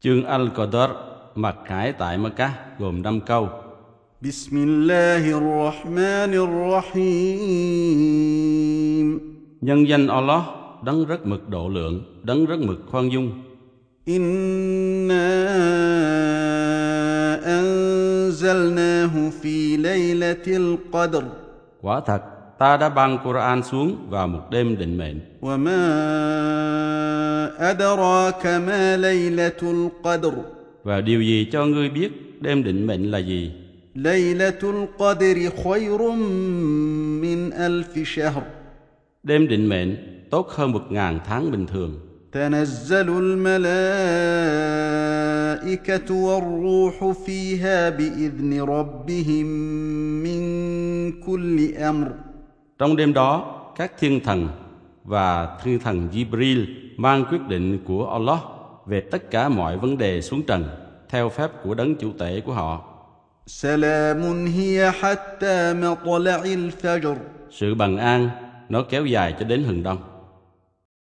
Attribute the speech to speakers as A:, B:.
A: Chương Al-Qadr mặc khải tại Mecca gồm 5 câu.
B: Bismillahirrahmanirrahim.
A: Nhân danh Allah, đấng rất mực độ lượng, đấng rất mực khoan dung.
B: Inna anzalnahu fi laylatil qadr.
A: Quả thật, ta đã ban Quran xuống vào một đêm định mệnh.
B: وما أدراك ما ليلة القدر
A: Và điều gì cho ngươi biết đêm định mệnh là gì?
B: ليلة القدر خير من ألف شهر
A: Đêm định mệnh tốt hơn một ngàn tháng bình thường.
B: تنزل الملائكة والروح فيها بإذن ربهم من كل أمر
A: trong đêm đó, các thiên thần và thiên thần Jibril mang quyết định của Allah về tất cả mọi vấn đề xuống trần theo phép của đấng chủ tể của họ. Sự bằng an nó kéo dài cho đến hừng đông.